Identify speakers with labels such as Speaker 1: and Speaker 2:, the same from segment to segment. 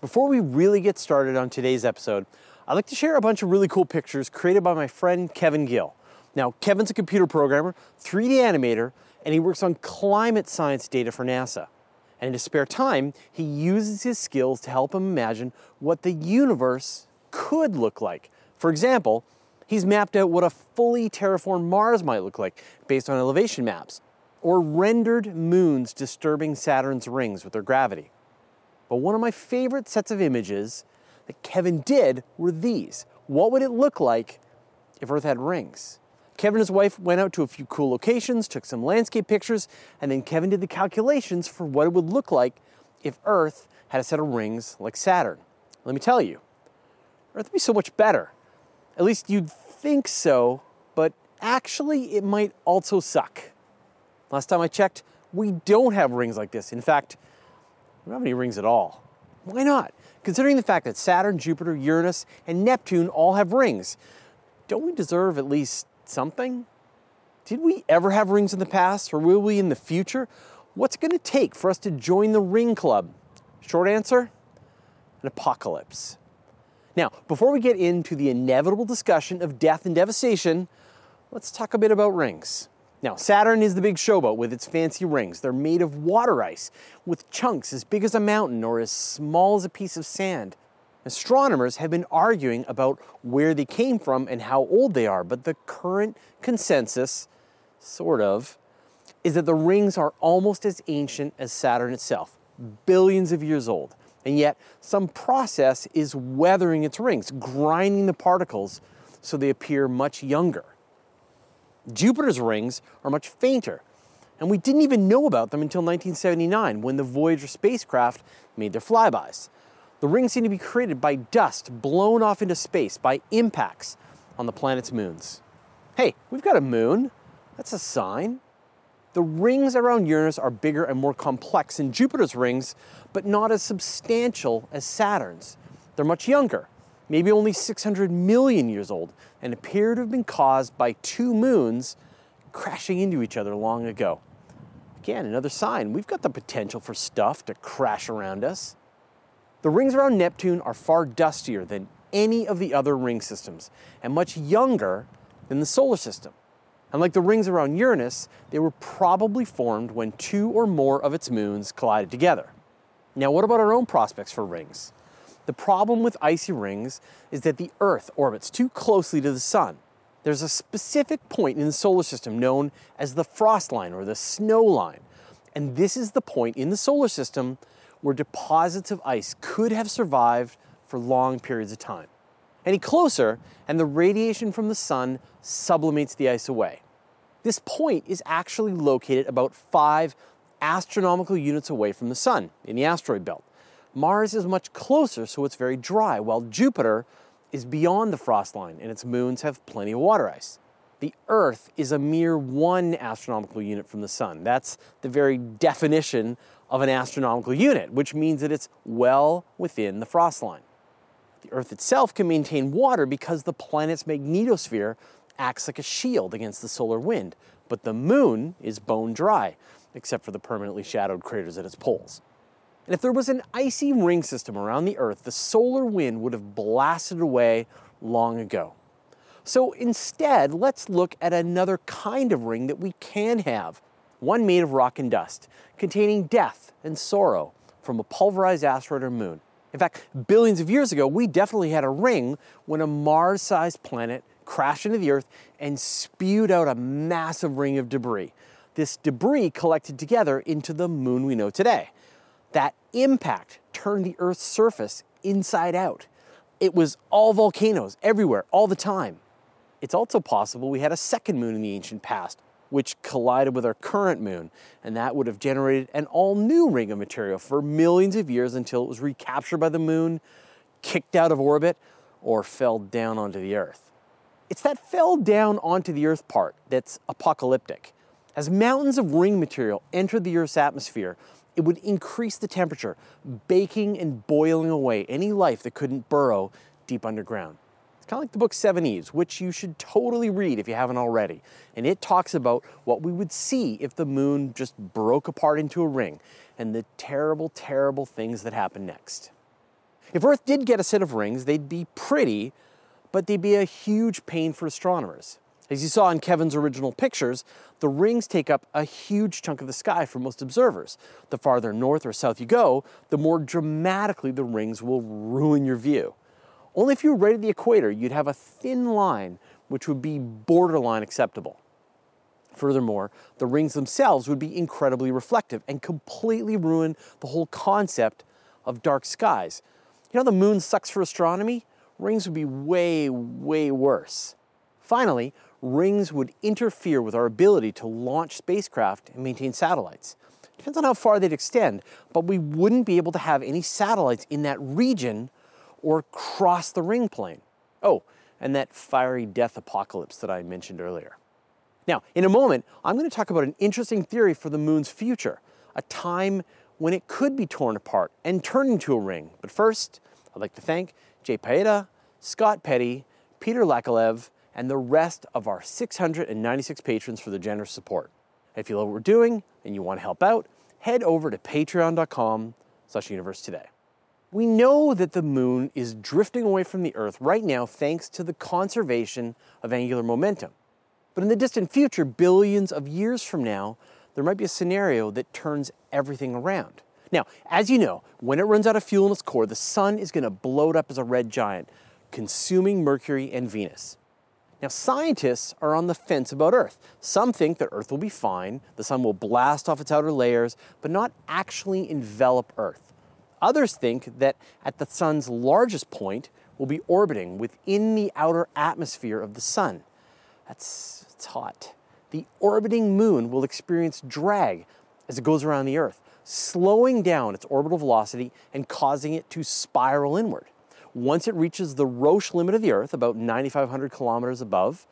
Speaker 1: Before we really get started on today's episode, I'd like to share a bunch of really cool pictures created by my friend Kevin Gill. Now, Kevin's a computer programmer, 3D animator, and he works on climate science data for NASA. And in his spare time, he uses his skills to help him imagine what the universe could look like. For example, he's mapped out what a fully terraformed Mars might look like based on elevation maps, or rendered moons disturbing Saturn's rings with their gravity. But one of my favorite sets of images that Kevin did were these. What would it look like if Earth had rings? Kevin and his wife went out to a few cool locations, took some landscape pictures, and then Kevin did the calculations for what it would look like if Earth had a set of rings like Saturn. Let me tell you, Earth would be so much better. At least you'd think so, but actually, it might also suck. Last time I checked, we don't have rings like this. In fact, we don't have any rings at all. Why not? Considering the fact that Saturn, Jupiter, Uranus, and Neptune all have rings, don't we deserve at least something? Did we ever have rings in the past, or will we in the future? What's it going to take for us to join the ring club? Short answer an apocalypse. Now, before we get into the inevitable discussion of death and devastation, let's talk a bit about rings. Now, Saturn is the big showboat with its fancy rings. They're made of water ice, with chunks as big as a mountain or as small as a piece of sand. Astronomers have been arguing about where they came from and how old they are, but the current consensus, sort of, is that the rings are almost as ancient as Saturn itself, billions of years old. And yet, some process is weathering its rings, grinding the particles so they appear much younger. Jupiter's rings are much fainter, and we didn't even know about them until 1979 when the Voyager spacecraft made their flybys. The rings seem to be created by dust blown off into space by impacts on the planet's moons. Hey, we've got a moon. That's a sign. The rings around Uranus are bigger and more complex than Jupiter's rings, but not as substantial as Saturn's. They're much younger, maybe only 600 million years old, and appear to have been caused by two moons crashing into each other long ago. Again, another sign we've got the potential for stuff to crash around us. The rings around Neptune are far dustier than any of the other ring systems and much younger than the solar system. And like the rings around Uranus, they were probably formed when two or more of its moons collided together. Now, what about our own prospects for rings? The problem with icy rings is that the Earth orbits too closely to the Sun. There's a specific point in the solar system known as the frost line or the snow line. And this is the point in the solar system where deposits of ice could have survived for long periods of time. Any closer, and the radiation from the sun sublimates the ice away. This point is actually located about five astronomical units away from the sun in the asteroid belt. Mars is much closer, so it's very dry, while Jupiter is beyond the frost line and its moons have plenty of water ice. The Earth is a mere one astronomical unit from the Sun. That's the very definition of an astronomical unit, which means that it's well within the frost line. The Earth itself can maintain water because the planet's magnetosphere acts like a shield against the solar wind, but the Moon is bone dry, except for the permanently shadowed craters at its poles. And if there was an icy ring system around the Earth, the solar wind would have blasted away long ago. So instead, let's look at another kind of ring that we can have one made of rock and dust, containing death and sorrow from a pulverized asteroid or moon. In fact, billions of years ago, we definitely had a ring when a Mars sized planet crashed into the Earth and spewed out a massive ring of debris. This debris collected together into the moon we know today. That impact turned the Earth's surface inside out. It was all volcanoes everywhere, all the time. It's also possible we had a second moon in the ancient past, which collided with our current moon, and that would have generated an all new ring of material for millions of years until it was recaptured by the moon, kicked out of orbit, or fell down onto the Earth. It's that fell down onto the Earth part that's apocalyptic. As mountains of ring material entered the Earth's atmosphere, it would increase the temperature, baking and boiling away any life that couldn't burrow deep underground. It's kind of like the book Seveneves, which you should totally read if you haven't already. And it talks about what we would see if the moon just broke apart into a ring and the terrible, terrible things that happen next. If Earth did get a set of rings, they'd be pretty, but they'd be a huge pain for astronomers. As you saw in Kevin's original pictures, the rings take up a huge chunk of the sky for most observers. The farther north or south you go, the more dramatically the rings will ruin your view. Only if you were right at the equator, you'd have a thin line which would be borderline acceptable. Furthermore, the rings themselves would be incredibly reflective and completely ruin the whole concept of dark skies. You know, the moon sucks for astronomy? Rings would be way, way worse. Finally, rings would interfere with our ability to launch spacecraft and maintain satellites. Depends on how far they'd extend, but we wouldn't be able to have any satellites in that region or cross the ring plane. Oh, and that fiery death apocalypse that I mentioned earlier. Now, in a moment, I'm going to talk about an interesting theory for the moon's future, a time when it could be torn apart and turned into a ring. But first, I'd like to thank Jay Paeta, Scott Petty, Peter Lakalev, and the rest of our 696 patrons for their generous support. If you love what we're doing and you want to help out, head over to patreon.com slash universe today. We know that the moon is drifting away from the Earth right now thanks to the conservation of angular momentum. But in the distant future, billions of years from now, there might be a scenario that turns everything around. Now, as you know, when it runs out of fuel in its core, the sun is going to blow it up as a red giant, consuming Mercury and Venus. Now, scientists are on the fence about Earth. Some think that Earth will be fine, the sun will blast off its outer layers, but not actually envelop Earth. Others think that at the sun's largest point, we'll be orbiting within the outer atmosphere of the sun. That's it's hot. The orbiting moon will experience drag as it goes around the Earth, slowing down its orbital velocity and causing it to spiral inward. Once it reaches the Roche limit of the Earth, about 9,500 kilometers above,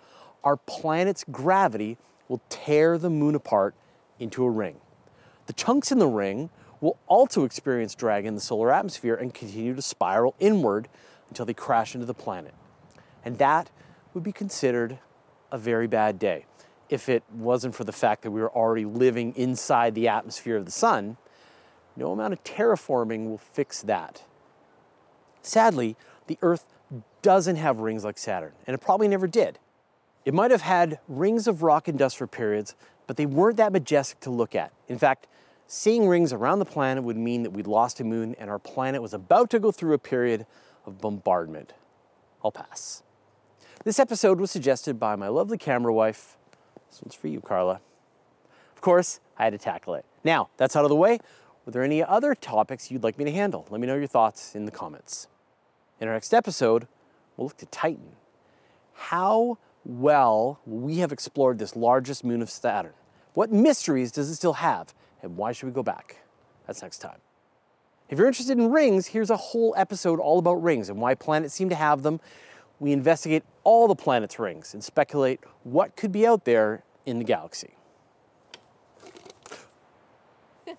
Speaker 1: our planet's gravity will tear the moon apart into a ring. The chunks in the ring will also experience drag in the solar atmosphere and continue to spiral inward until they crash into the planet. And that would be considered a very bad day. If it wasn't for the fact that we were already living inside the atmosphere of the sun, no amount of terraforming will fix that. Sadly, the Earth doesn't have rings like Saturn, and it probably never did. It might have had rings of rock and dust for periods, but they weren't that majestic to look at. In fact, seeing rings around the planet would mean that we'd lost a moon and our planet was about to go through a period of bombardment. I'll pass. This episode was suggested by my lovely camera wife. This one's for you, Carla. Of course, I had to tackle it. Now, that's out of the way. Were there any other topics you'd like me to handle? Let me know your thoughts in the comments. In our next episode, we'll look to Titan. How well we have explored this largest moon of Saturn? What mysteries does it still have? And why should we go back? That's next time. If you're interested in rings, here's a whole episode all about rings and why planets seem to have them. We investigate all the planet's rings and speculate what could be out there in the galaxy.